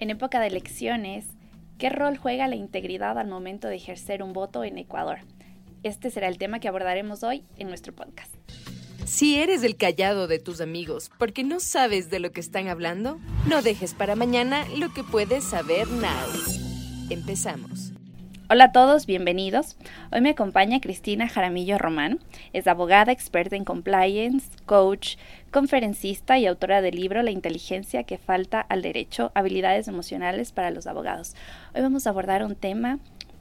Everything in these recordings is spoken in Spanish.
En época de elecciones, ¿qué rol juega la integridad al momento de ejercer un voto en Ecuador? Este será el tema que abordaremos hoy en nuestro podcast. Si eres el callado de tus amigos porque no sabes de lo que están hablando, no dejes para mañana lo que puedes saber now. Empezamos. Hola a todos, bienvenidos. Hoy me acompaña Cristina Jaramillo Román. Es abogada, experta en compliance, coach, conferencista y autora del libro La inteligencia que falta al derecho, habilidades emocionales para los abogados. Hoy vamos a abordar un tema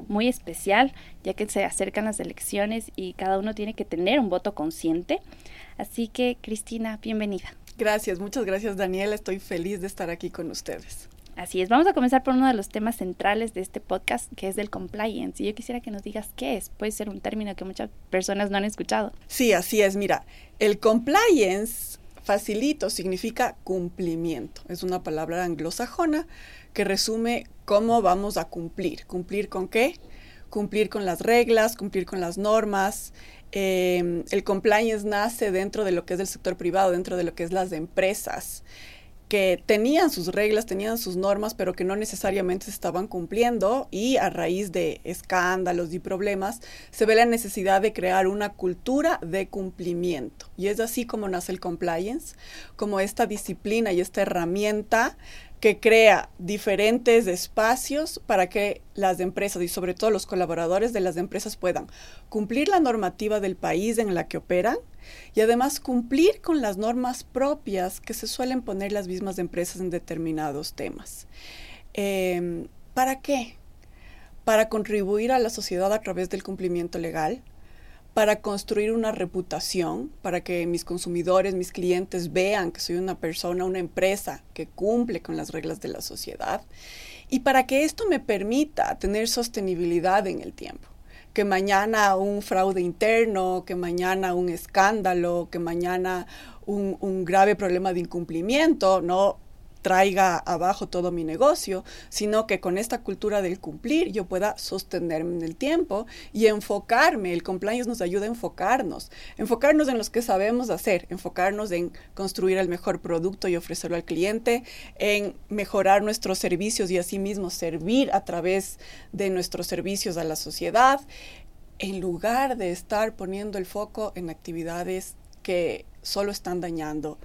muy especial, ya que se acercan las elecciones y cada uno tiene que tener un voto consciente. Así que, Cristina, bienvenida. Gracias, muchas gracias, Daniela. Estoy feliz de estar aquí con ustedes. Así es, vamos a comenzar por uno de los temas centrales de este podcast, que es del compliance. Y yo quisiera que nos digas qué es. Puede ser un término que muchas personas no han escuchado. Sí, así es. Mira, el compliance, facilito, significa cumplimiento. Es una palabra anglosajona que resume cómo vamos a cumplir. ¿Cumplir con qué? Cumplir con las reglas, cumplir con las normas. Eh, el compliance nace dentro de lo que es el sector privado, dentro de lo que es las empresas que tenían sus reglas, tenían sus normas, pero que no necesariamente se estaban cumpliendo y a raíz de escándalos y problemas se ve la necesidad de crear una cultura de cumplimiento. Y es así como nace el compliance, como esta disciplina y esta herramienta que crea diferentes espacios para que las empresas y sobre todo los colaboradores de las empresas puedan cumplir la normativa del país en la que operan y además cumplir con las normas propias que se suelen poner las mismas empresas en determinados temas. Em, ¿Para qué? Para contribuir a la sociedad a través del cumplimiento legal, para construir una reputación, para que mis consumidores, mis clientes vean que soy una persona, una empresa que cumple con las reglas de la sociedad y para que esto me permita tener sostenibilidad en el tiempo. Que mañana un fraude interno, que mañana un escándalo, que mañana un, un grave problema de incumplimiento, no traiga abajo todo mi negocio, sino que con esta cultura del cumplir yo pueda sostenerme en el tiempo y enfocarme. El compliance nos ayuda a enfocarnos, enfocarnos en lo que sabemos hacer, enfocarnos en construir el mejor producto y ofrecerlo al cliente, en mejorar nuestros servicios y asimismo servir a través de nuestros servicios a la sociedad, en lugar de estar poniendo el foco en actividades que solo están dañando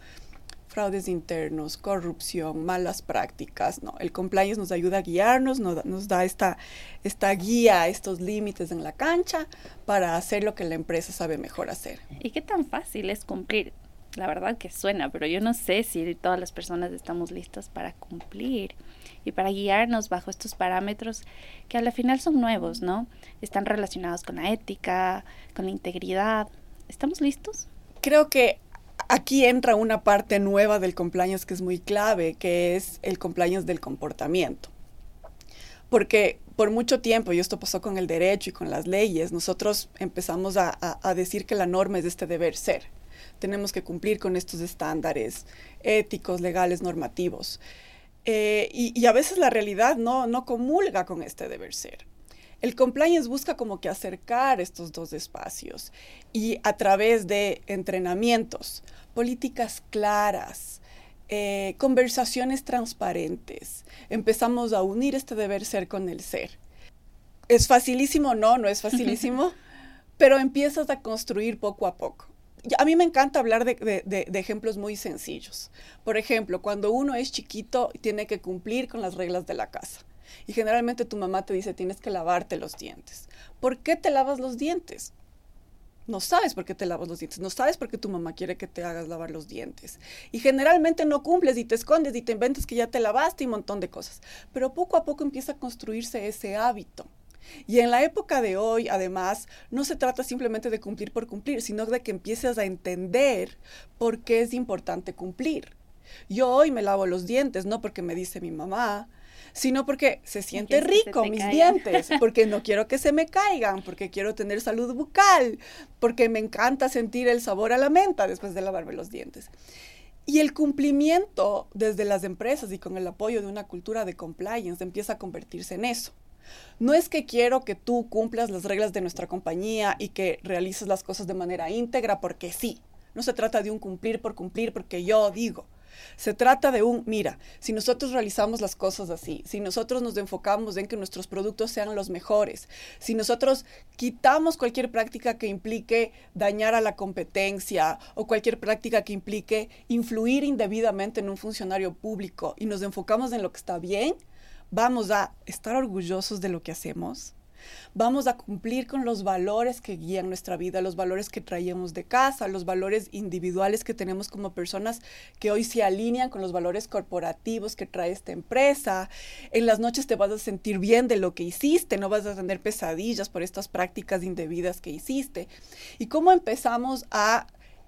fraudes internos, corrupción, malas prácticas. No, el compliance nos ayuda a guiarnos, nos, nos da esta, esta guía, estos límites en la cancha para hacer lo que la empresa sabe mejor hacer. ¿Y qué tan fácil es cumplir? La verdad que suena, pero yo no sé si todas las personas estamos listas para cumplir y para guiarnos bajo estos parámetros que al final son nuevos, ¿no? Están relacionados con la ética, con la integridad. ¿Estamos listos? Creo que aquí entra una parte nueva del compliance que es muy clave, que es el compliance del comportamiento. Porque por mucho tiempo, y esto pasó con el derecho y con las leyes, nosotros empezamos a, decir que la norma es este deber ser. Tenemos que cumplir con estos estándares éticos, legales, normativos. Eh, y, y, a veces la realidad no, no comulga con este deber ser. El compliance busca como que acercar estos dos espacios y a través de entrenamientos, políticas claras, eh, conversaciones transparentes, empezamos a unir este deber ser con el ser. ¿Es facilísimo? No, no es facilísimo, pero empiezas a construir poco a poco. A mí me encanta hablar de, de, ejemplos muy sencillos. Por ejemplo, cuando uno es chiquito, tiene que cumplir con las reglas de la casa. Y generalmente tu mamá te dice, tienes que lavarte los dientes. ¿Por qué te lavas los dientes? No sabes por qué te lavas los dientes, no sabes por qué tu mamá quiere que te hagas lavar los dientes. Y generalmente no cumples y te escondes y te inventas que ya te lavaste y un montón de cosas. Pero poco a poco empieza a construirse ese hábito. Y en la época de hoy, además, no se trata simplemente de cumplir por cumplir, sino de que empieces a entender por qué es importante cumplir. Yo hoy me lavo los dientes, no porque me dice mi mamá, sino porque se siente rico mis dientes, porque no quiero que se me caigan, porque quiero tener salud bucal, porque me encanta sentir el sabor a la menta después de lavarme los dientes. Y el cumplimiento desde las empresas y con el apoyo de una cultura de compliance empieza a convertirse en eso. No es que quiero que tú cumplas las reglas de nuestra compañía y que realices las cosas de manera íntegra porque sí. No se trata de un cumplir por cumplir porque yo digo, Se trata de un, mira, si nosotros realizamos las cosas así, si nosotros nos enfocamos en que nuestros productos sean los mejores, si nosotros quitamos cualquier práctica que implique dañar a la competencia o cualquier práctica que implique influir indebidamente en un funcionario público y nos enfocamos en lo que está bien, vamos a estar orgullosos de lo que hacemos, vamos a cumplir con los valores que guían nuestra vida, los valores que traemos de casa, los valores individuales que tenemos como personas que hoy se alinean con los valores corporativos que trae esta empresa. En las noches te vas a sentir bien de lo que hiciste, no vas a tener pesadillas por estas prácticas indebidas que hiciste. ¿Y cómo empezamos a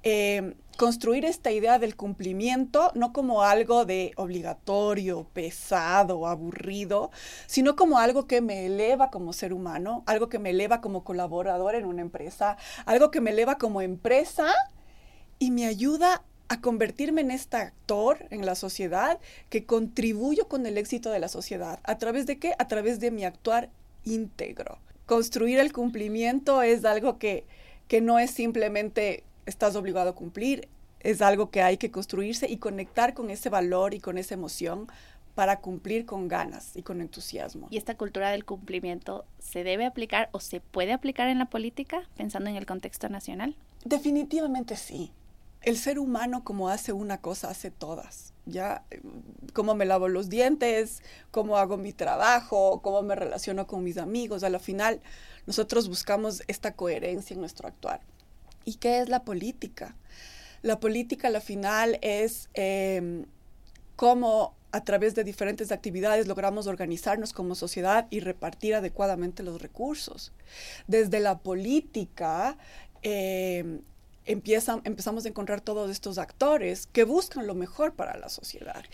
eh, construir esta idea del cumplimiento no como algo de obligatorio, pesado, aburrido, sino como algo que me eleva como ser humano, algo que me eleva como colaborador en una empresa, algo que me eleva como empresa y me ayuda a convertirme en este actor en la sociedad que contribuyo con el éxito de la sociedad. ¿A través de qué? A través de mi actuar íntegro. Construir el cumplimiento es algo que, que no es simplemente estás obligado a cumplir, es algo que hay que construirse y conectar con ese valor y con esa emoción para cumplir con ganas y con entusiasmo. ¿Y esta cultura del cumplimiento se debe aplicar o se puede aplicar en la política pensando en el contexto nacional? Definitivamente sí. El ser humano como hace una cosa, hace todas. Ya, cómo me lavo los dientes, cómo hago mi trabajo, cómo me relaciono con mis amigos. A la final, nosotros buscamos esta coherencia en nuestro actuar. ¿Y qué es la política? La política, la final, es em, cómo a través de diferentes actividades logramos organizarnos como sociedad y repartir adecuadamente los recursos. Desde la política em, empezamos a encontrar todos estos actores que buscan lo mejor para la sociedad.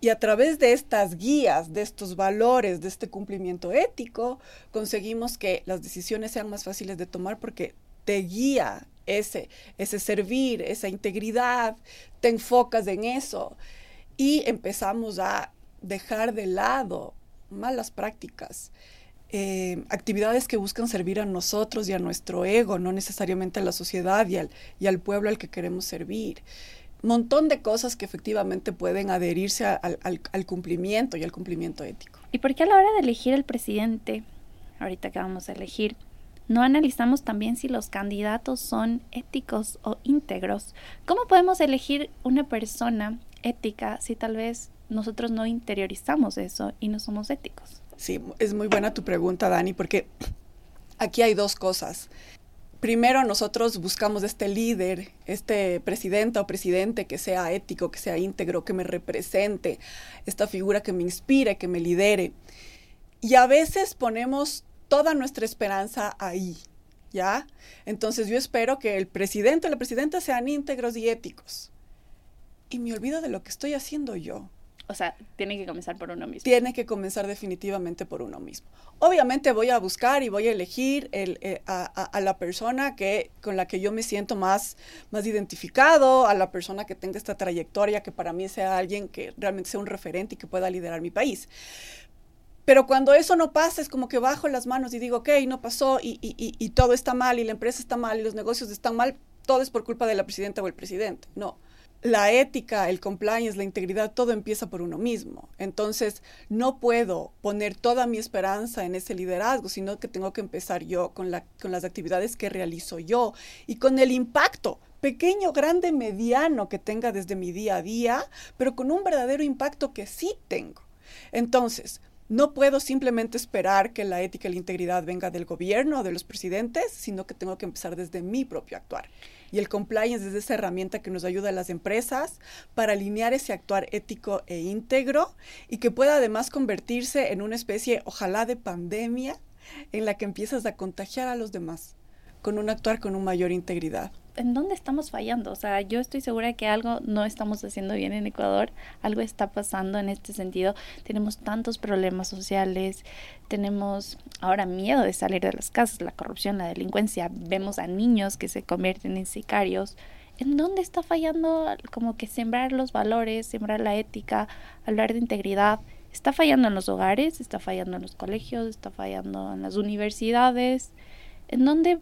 Y a través de estas guías, de estos valores, de este cumplimiento ético, conseguimos que las decisiones sean más fáciles de tomar porque te guía ese, ese servir, esa integridad, te enfocas en eso y empezamos a dejar de lado malas prácticas. Eh, actividades que buscan servir a nosotros y a nuestro ego, no necesariamente a la sociedad y al, y al pueblo al que queremos servir. Montón de cosas que efectivamente pueden adherirse al, al, cumplimiento y al cumplimiento ético. ¿Y por qué a la hora de elegir el presidente, ahorita que vamos a elegir, no analizamos también si los candidatos son éticos o íntegros. ¿Cómo podemos elegir una persona ética si tal vez nosotros no interiorizamos eso y no somos éticos? Sí, es muy buena tu pregunta, Dani, porque aquí hay dos cosas. Primero, nosotros buscamos este líder, este presidente o presidente que sea ético, que sea íntegro, que me represente, esta figura que me inspire, que me lidere. Y a veces ponemos toda nuestra esperanza ahí, ¿ya? Entonces yo espero que el presidente o la presidenta sean íntegros y éticos. Y me olvido de lo que estoy haciendo yo. O sea, tiene que comenzar por uno mismo. Tiene que comenzar definitivamente por uno mismo. Obviamente voy a buscar y voy a elegir el, eh, a, la persona que, con la que yo me siento más, más identificado, a la persona que tenga esta trayectoria, que para mí sea alguien que realmente sea un referente y que pueda liderar mi país. Pero cuando eso no pasa, es como que bajo las manos y digo, ok, no pasó y, todo está mal y la empresa está mal y los negocios están mal, todo es por culpa de la presidenta o el presidente. No. La ética, el compliance, la integridad, todo empieza por uno mismo. Entonces, no puedo poner toda mi esperanza en ese liderazgo, sino que tengo que empezar yo con, con las actividades que realizo yo y con el impacto pequeño, grande, mediano que tenga desde mi día a día, pero con un verdadero impacto que sí tengo. Entonces, no puedo simplemente esperar que la ética y la integridad venga del gobierno o de los presidentes, sino que tengo que empezar desde mi propio actuar. Y el compliance es esa herramienta que nos ayuda a las empresas para alinear ese actuar ético e íntegro y que pueda además convertirse en una especie, ojalá, de pandemia en la que empiezas a contagiar a los demás con un actuar con una mayor integridad. ¿En dónde estamos fallando? O sea, yo estoy segura que algo no estamos haciendo bien en Ecuador, algo está pasando en este sentido. Tenemos tantos problemas sociales, tenemos ahora miedo de salir de las casas, la corrupción, la delincuencia, vemos a niños que se convierten en sicarios. ¿En dónde está fallando como que sembrar los valores, sembrar la ética, hablar de integridad? Está fallando en los hogares, está fallando en los colegios, está fallando en las universidades. ¿En dónde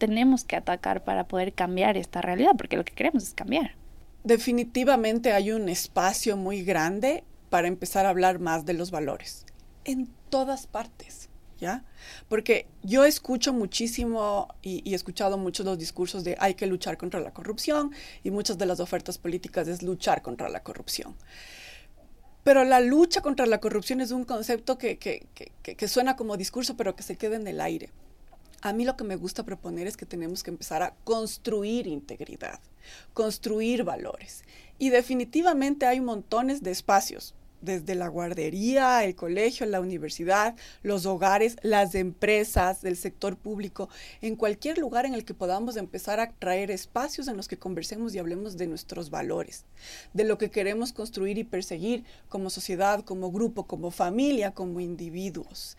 tenemos que atacar para poder cambiar esta realidad, porque lo que queremos es cambiar. definitivamente hay un espacio muy grande para empezar a hablar más de los valores en todas partes. ¿Ya? Porque yo escucho muchísimo y, he escuchado muchos los discursos de hay que luchar contra la corrupción y muchas de las ofertas políticas es luchar contra la corrupción. Pero la lucha contra la corrupción es un concepto que, suena como discurso, pero que se queda en el aire. A mí lo que me gusta proponer es que tenemos que empezar a construir integridad, construir valores. Y definitivamente hay montones de espacios, desde la guardería, el colegio, la universidad, los hogares, las empresas del sector público, en cualquier lugar en el que podamos empezar a traer espacios en los que conversemos y hablemos de nuestros valores, de lo que queremos construir y perseguir como sociedad, como grupo, como familia, como individuos.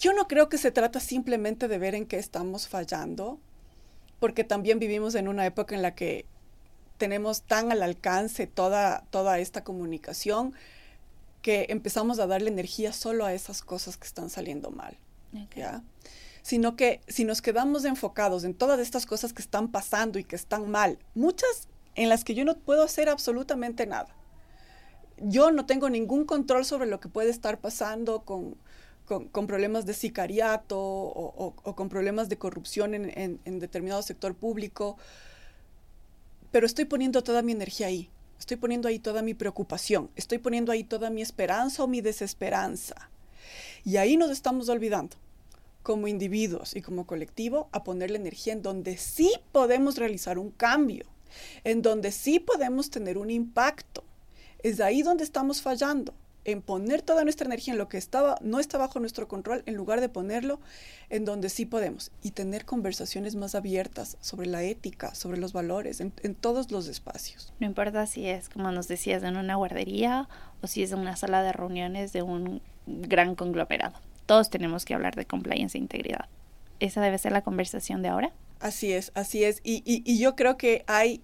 Yo no creo que se trata simplemente de ver en qué estamos fallando, porque también vivimos en una época en la que tenemos tan al alcance toda, toda esta comunicación que empezamos a darle energía solo a esas cosas que están saliendo mal. ¿ya? Sino que si nos quedamos enfocados en todas estas cosas que están pasando y que están mal, muchas en las que yo no puedo hacer absolutamente nada. Yo no tengo ningún control sobre lo que puede estar pasando con, con, problemas de sicariato o, o, con problemas de corrupción en, en, en determinado sector público pero estoy poniendo toda mi energía ahí, estoy poniendo ahí toda mi preocupación, estoy poniendo ahí toda mi esperanza o mi desesperanza. Y ahí nos estamos olvidando, como individuos y como colectivo, a ponerle energía en donde sí podemos realizar un cambio, en donde sí podemos tener un impacto. Es ahí donde estamos fallando en poner toda nuestra energía en lo que estaba, no está bajo nuestro control, en lugar de ponerlo en donde sí podemos y tener conversaciones más abiertas sobre la ética, sobre los valores, en, en todos los espacios. No importa si es, como nos decías, en una guardería o si es en una sala de reuniones de un gran conglomerado. Todos tenemos que hablar de compliance e integridad. ¿Esa debe ser la conversación de ahora? Así es, así es. Y, y, y yo creo que hay,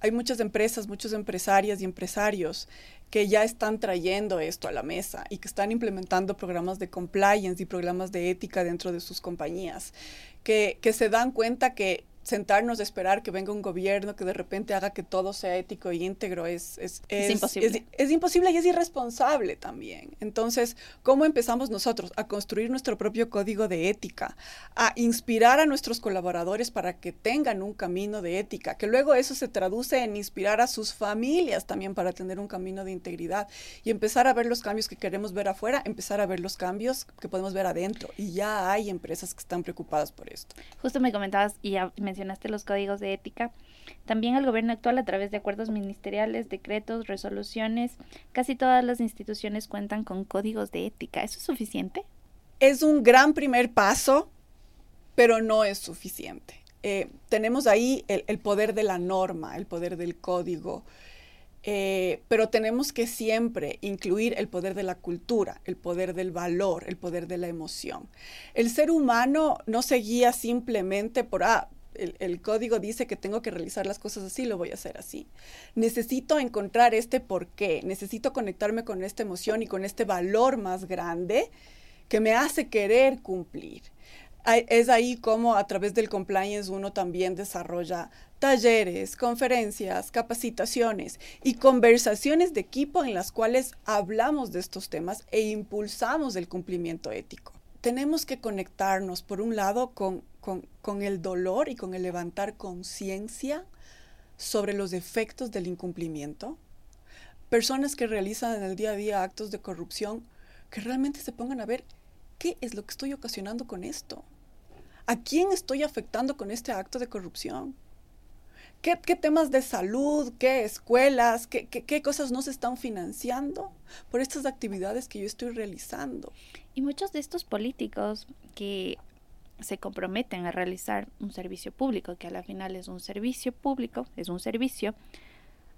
hay muchas empresas, muchos empresarias y empresarios que ya están trayendo esto a la mesa y que están implementando programas de compliance y programas de ética dentro de sus compañías, que, que se dan cuenta que sentarnos a esperar que venga un gobierno que de repente haga que todo sea ético y íntegro es, es, es, imposible. Es, imposible y es irresponsable también. Entonces, ¿cómo empezamos nosotros a construir nuestro propio código de ética, a inspirar a nuestros colaboradores para que tengan un camino de ética, que luego eso se traduce en inspirar a sus familias también para tener un camino de integridad y empezar a ver los cambios que queremos ver afuera, empezar a ver los cambios que podemos ver adentro. Y ya hay empresas que están preocupadas por esto. Justo me comentabas y me mencionaste los códigos de ética. También el gobierno actual, a través de acuerdos ministeriales, decretos, resoluciones, casi todas las instituciones cuentan con códigos de ética. ¿Eso es suficiente? Es un gran primer paso, pero no es suficiente. Eh, tenemos ahí el, el, poder de la norma, el poder del código, eh, pero tenemos que siempre incluir el poder de la cultura, el poder del valor, el poder de la emoción. El ser humano no se guía simplemente por, ah, el, código dice que tengo que realizar las cosas así, lo voy a hacer así. Necesito encontrar este por qué, necesito conectarme con esta emoción y con este valor más grande que me hace querer cumplir. Es ahí como a través del compliance uno también desarrolla talleres, conferencias, capacitaciones y conversaciones de equipo en las cuales hablamos de estos temas e impulsamos el cumplimiento ético. Tenemos que conectarnos, por un lado, con con, el dolor y con el levantar conciencia sobre los efectos del incumplimiento. Personas que realizan en el día a día actos de corrupción, que realmente se pongan a ver qué es lo que estoy ocasionando con esto. ¿A quién estoy afectando con este acto de corrupción? ¿Qué, temas de salud, qué escuelas, qué cosas no se están financiando por estas actividades que yo estoy realizando? Y muchos de estos políticos que se comprometen a realizar un servicio público, que a la final es un servicio público, es un servicio,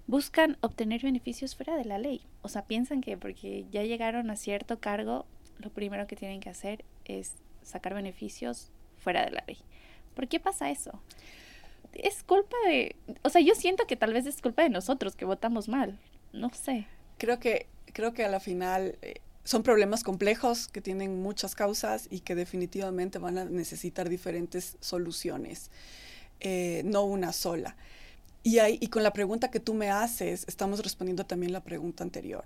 buscan obtener beneficios fuera de la ley. O sea, piensan que porque ya llegaron a cierto cargo, lo primero que tienen que hacer es sacar beneficios fuera de la ley. ¿Por qué pasa eso? Es culpa de, o sea, yo siento que tal vez es culpa de nosotros que votamos mal. No sé. Creo que creo que a la final eh, son problemas complejos que tienen muchas causas y que definitivamente van a necesitar diferentes soluciones, eh, no una sola. Y, ahí, y con la pregunta que tú me haces, estamos respondiendo también la pregunta anterior.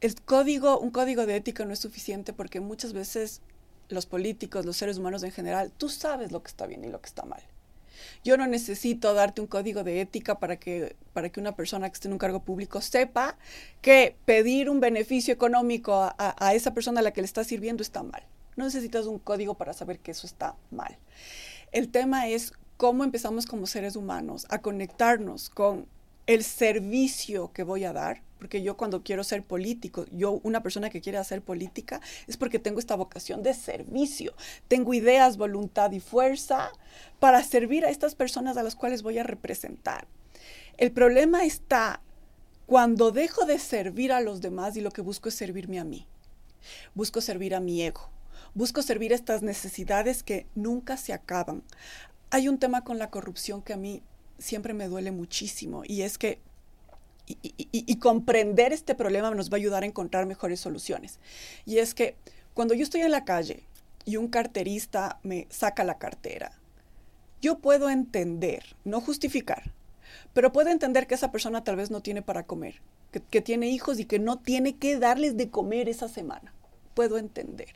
El código, un código de ética no es suficiente porque muchas veces los políticos, los seres humanos en general, tú sabes lo que está bien y lo que está mal. Yo no necesito darte un código de ética para que, para que una persona que esté en un cargo público sepa que pedir un beneficio económico a, a esa persona a la que le está sirviendo está mal. No necesitas un código para saber que eso está mal. El tema es cómo empezamos como seres humanos a conectarnos con el servicio que voy a dar, porque yo cuando quiero ser político, yo una persona que quiere hacer política, es porque tengo esta vocación de servicio, tengo ideas, voluntad y fuerza para servir a estas personas a las cuales voy a representar. El problema está cuando dejo de servir a los demás y lo que busco es servirme a mí. Busco servir a mi ego. Busco servir a estas necesidades que nunca se acaban. Hay un tema con la corrupción que a mí siempre me duele muchísimo y es que y, comprender este problema nos va a ayudar a encontrar mejores soluciones. Y es que cuando yo estoy en la calle y un carterista me saca la cartera, yo puedo entender, no justificar, pero puedo entender que esa persona tal vez no tiene para comer, que tiene hijos y que no tiene que darles de comer esa semana. Puedo entender.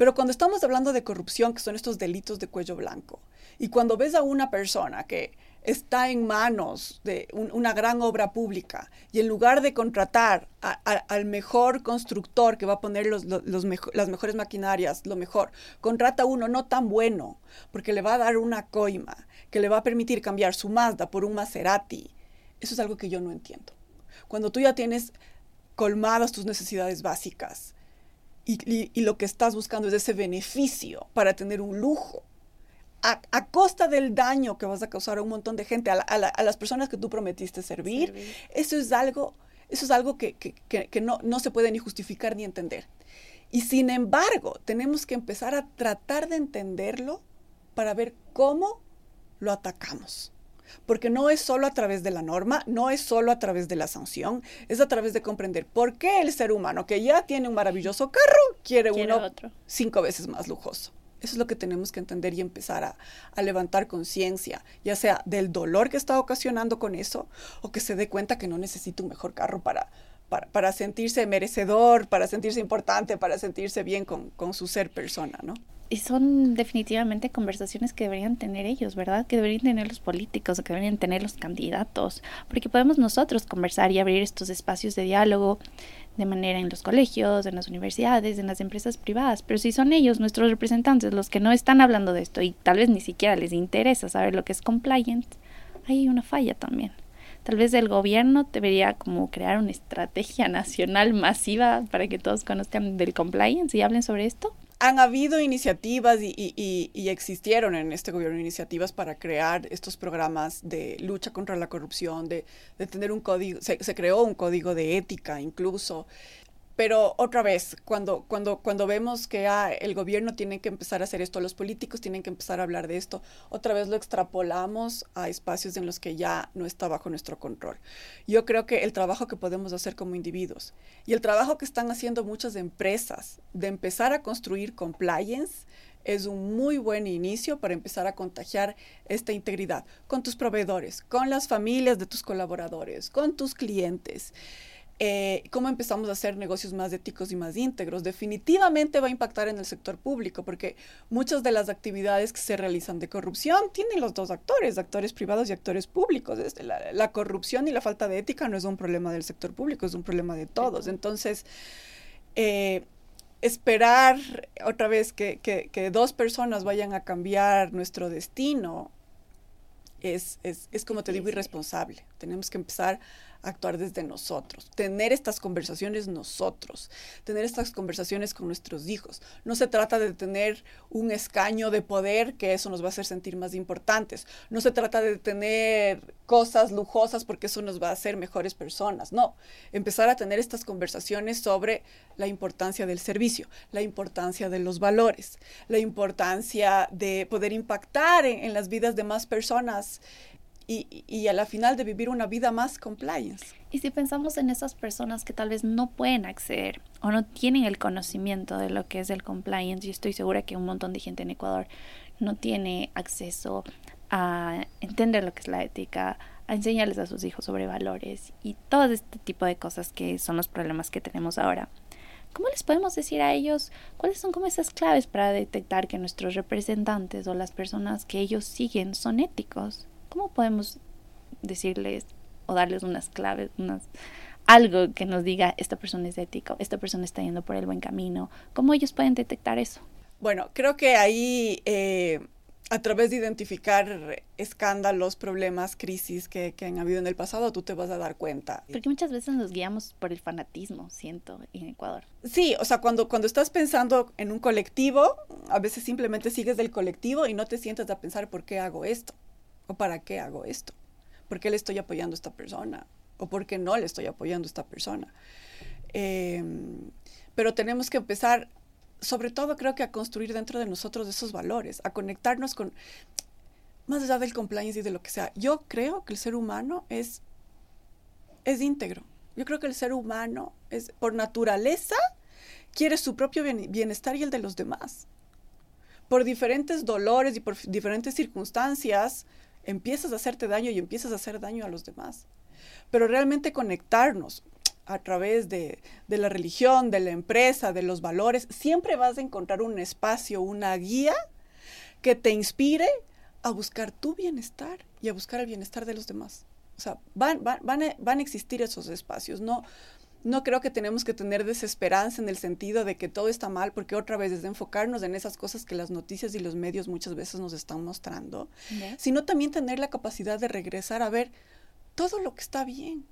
Pero cuando estamos hablando de corrupción, que son estos delitos de cuello blanco, y cuando ves a una persona que está en manos de una gran obra pública y en lugar de contratar al mejor constructor que va a poner los, las mejores maquinarias, lo mejor, contrata uno no tan bueno porque le va a dar una coima que le va a permitir cambiar su Mazda por un Maserati. Eso es algo que yo no entiendo. Cuando tú ya tienes colmadas tus necesidades básicas y, y lo que estás buscando es ese beneficio para tener un lujo a, costa del daño que vas a causar a un montón de gente, a, las personas que tú prometiste servir, eso es algo, eso es algo que, no, no se puede ni justificar ni entender. Y sin embargo, tenemos que empezar a tratar de entenderlo para ver cómo lo atacamos. Porque no es solo a través de la norma, no es solo a través de la sanción, es a través de comprender por qué el ser humano que ya tiene un maravilloso carro quiere, uno cinco veces más lujoso. Eso es lo que tenemos que entender y empezar a, levantar conciencia, ya sea del dolor que está ocasionando con eso o que se dé cuenta que no necesita un mejor carro para, para, sentirse merecedor, para sentirse importante, para sentirse bien con, con su ser persona, ¿no? Y son definitivamente conversaciones que deberían tener ellos, ¿verdad? Que deberían tener los políticos, que deberían tener los candidatos, porque podemos nosotros conversar y abrir estos espacios de diálogo de manera en los colegios, en las universidades, en las empresas privadas, pero si son ellos, nuestros representantes, los que no están hablando de esto y tal vez ni siquiera les interesa saber lo que es compliance, hay una falla también. Tal vez el gobierno debería como crear una estrategia nacional masiva para que todos conozcan del compliance y hablen sobre esto han habido iniciativas y, existieron en este gobierno iniciativas para crear estos programas de lucha contra la corrupción, de, tener un código, se, se, creó un código de ética incluso, pero otra vez, cuando, cuando, cuando vemos que ah, el gobierno tiene que empezar a hacer esto, los políticos tienen que empezar a hablar de esto, otra vez lo extrapolamos a espacios en los que ya no está bajo nuestro control. Yo creo que el trabajo que podemos hacer como individuos y el trabajo que están haciendo muchas empresas de empezar a construir compliance, es un muy buen inicio para empezar a contagiar esta integridad con tus proveedores, con las familias de tus colaboradores, con tus clientes. Eh, cómo empezamos a hacer negocios más éticos y más íntegros. Definitivamente va a impactar en el sector público, porque muchas de las actividades que se realizan de corrupción tienen los dos actores, actores privados y actores públicos. La, corrupción y la falta de ética no es un problema del sector público, es un problema de todos. Entonces, eh, esperar otra vez que, que, dos personas vayan a cambiar nuestro destino es, es, es como te digo, irresponsable. Tenemos que empezar actuar desde nosotros, tener estas conversaciones nosotros, tener estas conversaciones con nuestros hijos. No se trata de tener un escaño de poder que eso nos va a hacer sentir más importantes. No se trata de tener cosas lujosas porque eso nos va a hacer mejores personas. No, empezar a tener estas conversaciones sobre la importancia del servicio, la importancia de los valores, la importancia de poder impactar en, las vidas de más personas y, a la final de vivir una vida más compliance. Y si pensamos en esas personas que tal vez no pueden acceder o no tienen el conocimiento de lo que es el compliance, y estoy segura que un montón de gente en Ecuador no tiene acceso a entender lo que es la ética, a enseñarles a sus hijos sobre valores y todo este tipo de cosas que son los problemas que tenemos ahora. ¿Cómo les podemos decir a ellos cuáles son como esas claves para detectar que nuestros representantes o las personas que ellos siguen son éticos? ¿Cómo podemos decirles o darles unas claves, unas algo que nos diga esta persona es ético, esta persona está yendo por el buen camino? ¿Cómo ellos pueden detectar eso? Bueno, creo que ahí eh, a través de identificar escándalos, problemas, crisis que, que, han habido en el pasado, tú te vas a dar cuenta. Porque muchas veces nos guiamos por el fanatismo, siento, en Ecuador. Sí, o sea, cuando, cuando estás pensando en un colectivo, a veces simplemente sigues del colectivo y no te sientas a pensar por qué hago esto o para qué hago esto, por qué le estoy apoyando a esta persona o por qué no le estoy apoyando a esta persona. Eh, pero tenemos que empezar sobre todo creo que a construir dentro de nosotros esos valores, a conectarnos con, más allá del compliance y de lo que sea, yo creo que el ser humano es, es íntegro. Yo creo que el ser humano es, por naturaleza, quiere su propio bienestar y el de los demás. Por diferentes dolores y por diferentes circunstancias, empiezas a hacerte daño y empiezas a hacer daño a los demás. Pero realmente conectarnos, a través de, la religión, de la empresa, de los valores, siempre vas a encontrar un espacio, una guía que te inspire a buscar tu bienestar y a buscar el bienestar de los demás. O sea, van, van, van, van a existir esos espacios. No, no creo que tenemos que tener desesperanza en el sentido de que todo está mal, porque otra vez es de enfocarnos en esas cosas que las noticias y los medios muchas veces nos están mostrando, sino también tener la capacidad de regresar a ver todo lo que está bien,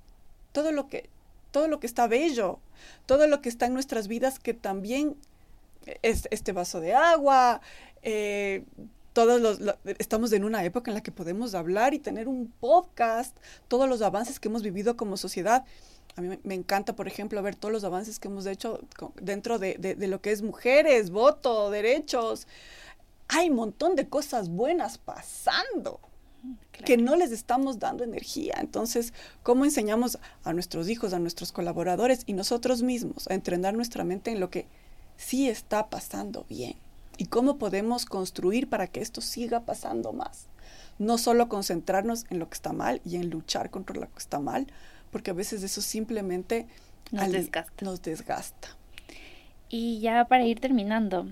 todo lo que todo lo que está bello, todo lo que está en nuestras vidas que también es este vaso de agua, eh, todos los, estamos en una época en la que podemos hablar y tener un podcast, todos los avances que hemos vivido como sociedad. A mí me, encanta, por ejemplo, ver todos los avances que hemos hecho dentro de, de lo que es mujeres, voto, derechos. Hay un montón de cosas buenas pasando que no les estamos dando energía. Entonces, ¿cómo enseñamos a nuestros hijos, a nuestros colaboradores y nosotros mismos a entrenar nuestra mente en lo que sí está pasando bien? ¿Y cómo podemos construir para que esto siga pasando más? No solo concentrarnos en lo que está mal y en luchar contra lo que está mal, porque a veces eso simplemente nos, desgasta. nos desgasta. Y ya para ir terminando,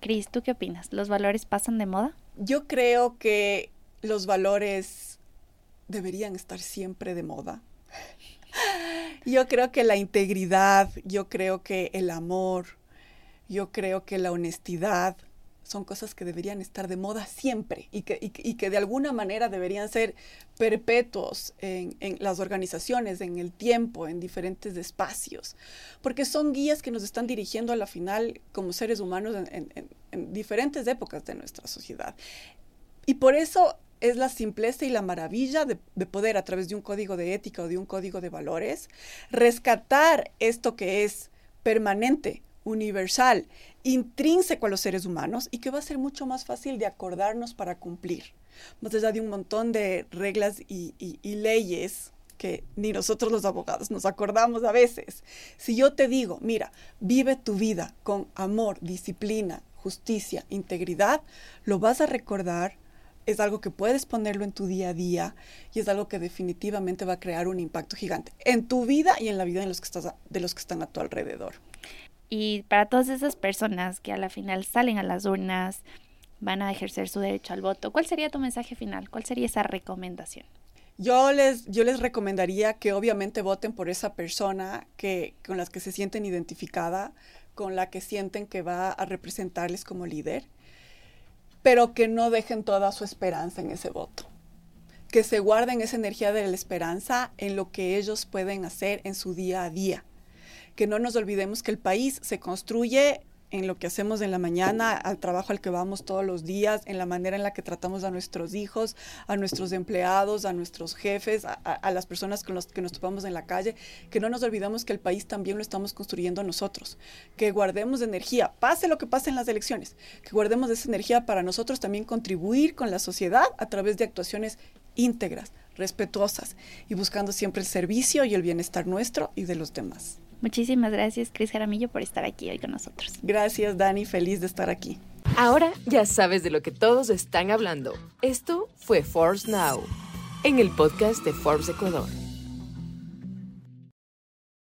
Cris, ¿tú qué opinas? ¿Los valores pasan de moda? Yo creo que los valores deberían estar siempre de moda. Yo creo que la integridad, yo creo que el amor, yo creo que la honestidad son cosas que deberían estar de moda siempre y que, que de alguna manera deberían ser perpetuos en, las organizaciones, en el tiempo, en diferentes espacios, porque son guías que nos están dirigiendo a la final como seres humanos en diferentes épocas de nuestra sociedad. Y por eso es la simpleza y la maravilla de, poder a través de un código de ética o de un código de valores rescatar esto que es permanente, universal, intrínseco a los seres humanos y que va a ser mucho más fácil de acordarnos para cumplir. Más allá de un montón de reglas y, leyes que ni nosotros los abogados nos acordamos a veces. Si yo te digo, mira, vive tu vida con amor, disciplina, justicia, integridad, lo vas a recordar es algo que puedes ponerlo en tu día a día y es algo que definitivamente va a crear un impacto gigante en tu vida y en la vida de los que están a tu alrededor. Y para todas esas personas que a la final salen a las urnas, van a ejercer su derecho al voto, ¿cuál sería tu mensaje final? ¿Cuál sería esa recomendación? Yo les, yo les recomendaría que obviamente voten por esa persona que, con la que se sienten identificada, con la que sienten que va a representarles como líder pero que no dejen toda su esperanza en ese voto. Que se guarden esa energía de la esperanza en lo que ellos pueden hacer en su día a día. Que no nos olvidemos que el país se construye en lo que hacemos en la mañana, al trabajo al que vamos todos los días, en la manera en la que tratamos a nuestros hijos, a nuestros empleados, a nuestros jefes, a, las personas con las que nos topamos en la calle, que no nos olvidamos que el país también lo estamos construyendo nosotros, que guardemos energía, pase lo que pase en las elecciones, que guardemos esa energía para nosotros también contribuir con la sociedad a través de actuaciones íntegras, respetuosas y buscando siempre el servicio y el bienestar nuestro y de los demás. Muchísimas gracias, Cris Jaramillo, por estar aquí hoy con nosotros. Gracias, Dani, feliz de estar aquí. Ahora ya sabes de lo que todos están hablando. Esto fue Force Now. en el podcast de Forbes Ecuador.